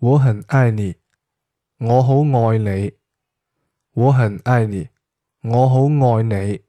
我很爱你我好爱你。我很爱你我好爱你。